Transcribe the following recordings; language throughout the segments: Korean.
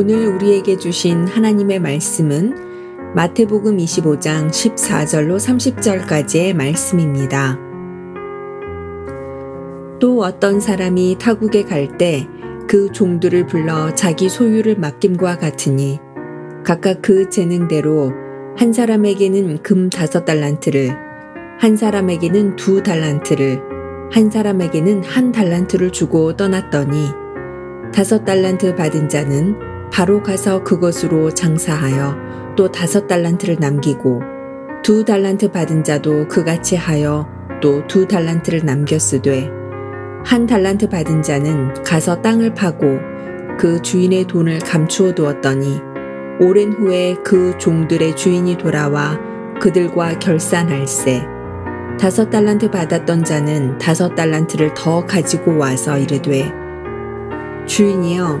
오늘 우리에게 주신 하나님의 말씀은 마태복음 25장 14절로 30절까지의 말씀입니다. 또 어떤 사람이 타국에 갈 때 그 종들을 불러 자기 소유를 맡김과 같으니 각각 그 재능대로 한 사람에게는 금 다섯 달란트를, 한 사람에게는 두 달란트를, 한 사람에게는 한 달란트를 주고 떠났더니 다섯 달란트 받은 자는 바로 가서 그것으로 장사하여 또 다섯 달란트를 남기고 두 달란트 받은 자도 그같이 하여 또 두 달란트를 남겼으되 한 달란트 받은 자는 가서 땅을 파고 그 주인의 돈을 감추어 두었더니 오랜 후에 그 종들의 주인이 돌아와 그들과 결산할세 다섯 달란트 받았던 자는 다섯 달란트를 더 가지고 와서 이르되 주인이여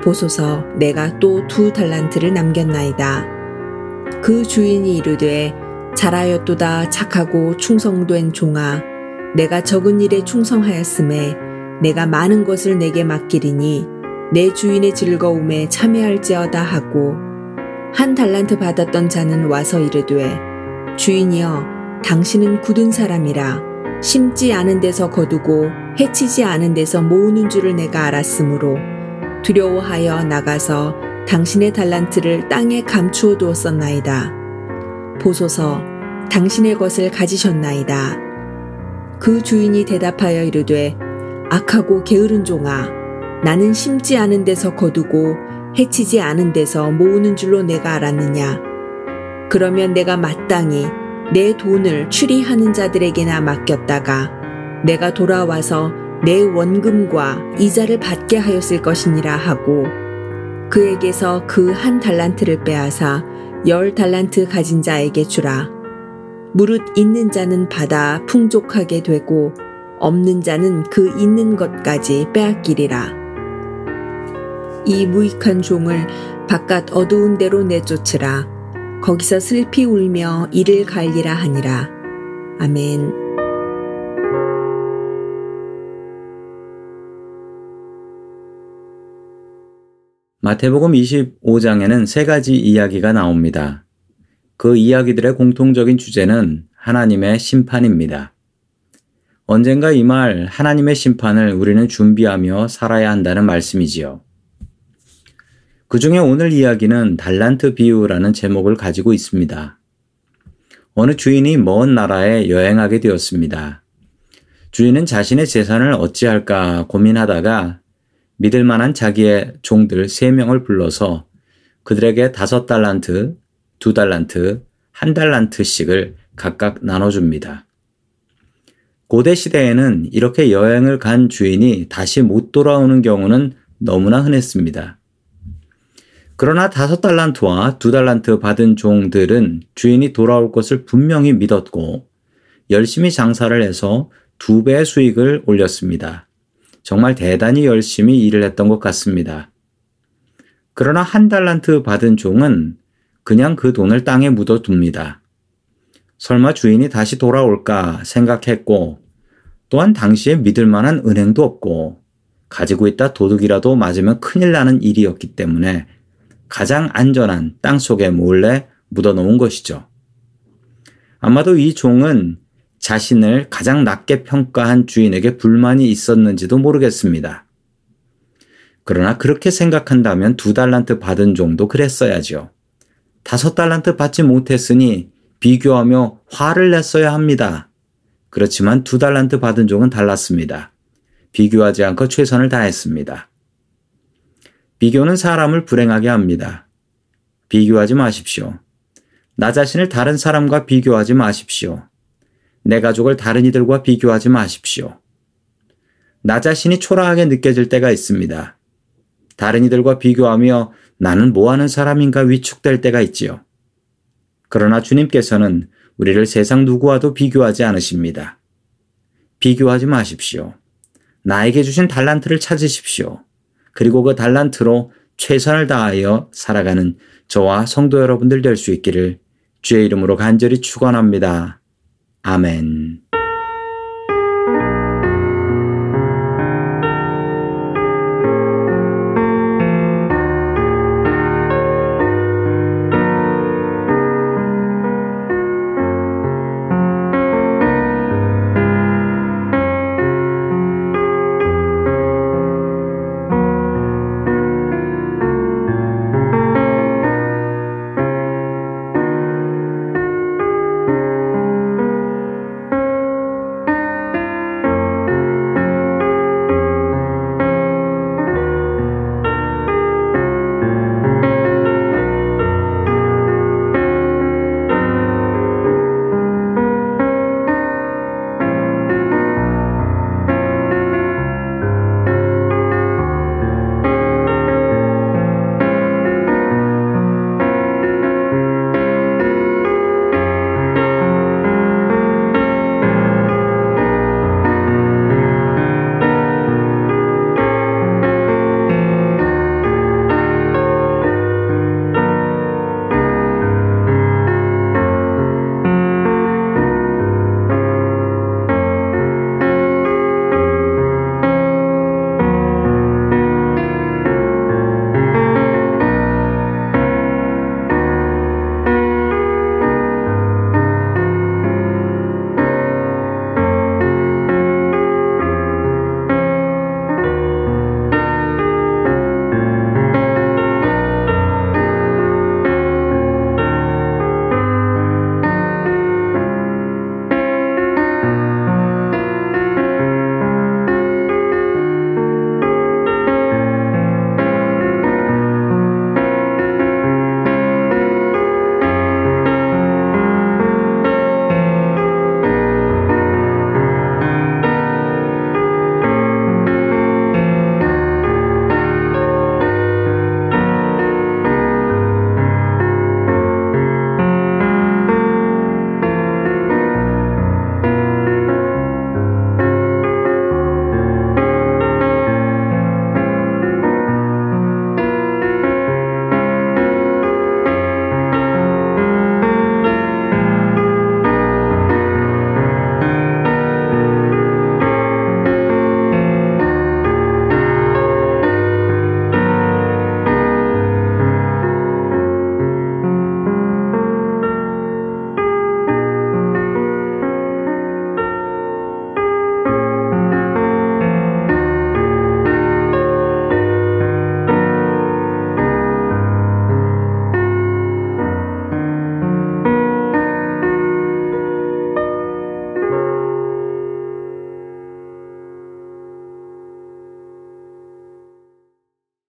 보소서 내가 또 두 달란트를 남겼나이다. 그 주인이 이르되 잘하였도다 착하고 충성된 종아 내가 적은 일에 충성하였음에 내가 많은 것을 내게 맡기리니 내 주인의 즐거움에 참여할지어다 하고 한 달란트 받았던 자는 와서 이르되 주인이여 당신은 굳은 사람이라 심지 않은 데서 거두고 해치지 않은 데서 모으는 줄을 내가 알았으므로 두려워하여 나가서 당신의 달란트를 땅에 감추어 두었었나이다. 보소서 당신의 것을 가지셨나이다. 그 주인이 대답하여 이르되 악하고 게으른 종아 나는 심지 않은 데서 거두고 해치지 않은 데서 모으는 줄로 내가 알았느냐 그러면 내가 마땅히 내 돈을 추리하는 자들에게나 맡겼다가 내가 돌아와서 내 원금과 이자를 받게 하였을 것이니라 하고 그에게서 그 한 달란트를 빼앗아 열 달란트 가진 자에게 주라. 무릇 있는 자는 받아 풍족하게 되고 없는 자는 그 있는 것까지 빼앗기리라. 이 무익한 종을 바깥 어두운 데로 내쫓으라. 거기서 슬피 울며 이를 갈리라 하니라. 아멘. 마태복음 25장에는 세 가지 이야기가 나옵니다. 그 이야기들의 공통적인 주제는 하나님의 심판입니다. 언젠가 이 말 하나님의 심판을 우리는 준비하며 살아야 한다는 말씀이지요. 그 중에 오늘 이야기는 달란트 비유라는 제목을 가지고 있습니다. 어느 주인이 먼 나라에 여행하게 되었습니다. 주인은 자신의 재산을 어찌할까 고민하다가 믿을 만한 자기의 종들 세 명을 불러서 그들에게 다섯 달란트, 두 달란트, 한 달란트씩을 각각 나눠줍니다. 고대 시대에는 이렇게 여행을 간 주인이 다시 못 돌아오는 경우는 너무나 흔했습니다. 그러나 다섯 달란트와 두 달란트 받은 종들은 주인이 돌아올 것을 분명히 믿었고 열심히 장사를 해서 두 배의 수익을 올렸습니다. 정말 대단히 열심히 일을 했던 것 같습니다. 그러나 한 달란트 받은 종은 그냥 그 돈을 땅에 묻어둡니다. 설마 주인이 다시 돌아올까 생각했고 또한 당시에 믿을 만한 은행도 없고 가지고 있다 도둑이라도 맞으면 큰일 나는 일이었기 때문에 가장 안전한 땅 속에 몰래 묻어놓은 것이죠. 아마도 이 종은 자신을 가장 낮게 평가한 주인에게 불만이 있었는지도 모르겠습니다. 그러나 그렇게 생각한다면 두 달란트 받은 종도 그랬어야죠. 다섯 달란트 받지 못했으니 비교하며 화를 냈어야 합니다. 그렇지만 두 달란트 받은 종은 달랐습니다. 비교하지 않고 최선을 다했습니다. 비교는 사람을 불행하게 합니다. 비교하지 마십시오. 나 자신을 다른 사람과 비교하지 마십시오. 내 가족을 다른 이들과 비교하지 마십시오. 나 자신이 초라하게 느껴질 때가 있습니다. 다른 이들과 비교하며 나는 뭐 하는 사람인가 위축될 때가 있지요. 그러나 주님께서는 우리를 세상 누구와도 비교하지 않으십니다. 비교하지 마십시오. 나에게 주신 달란트를 찾으십시오. 그리고 그 달란트로 최선을 다하여 살아가는 저와 성도 여러분들 될 수 있기를 주의 이름으로 간절히 축원합니다. 아멘.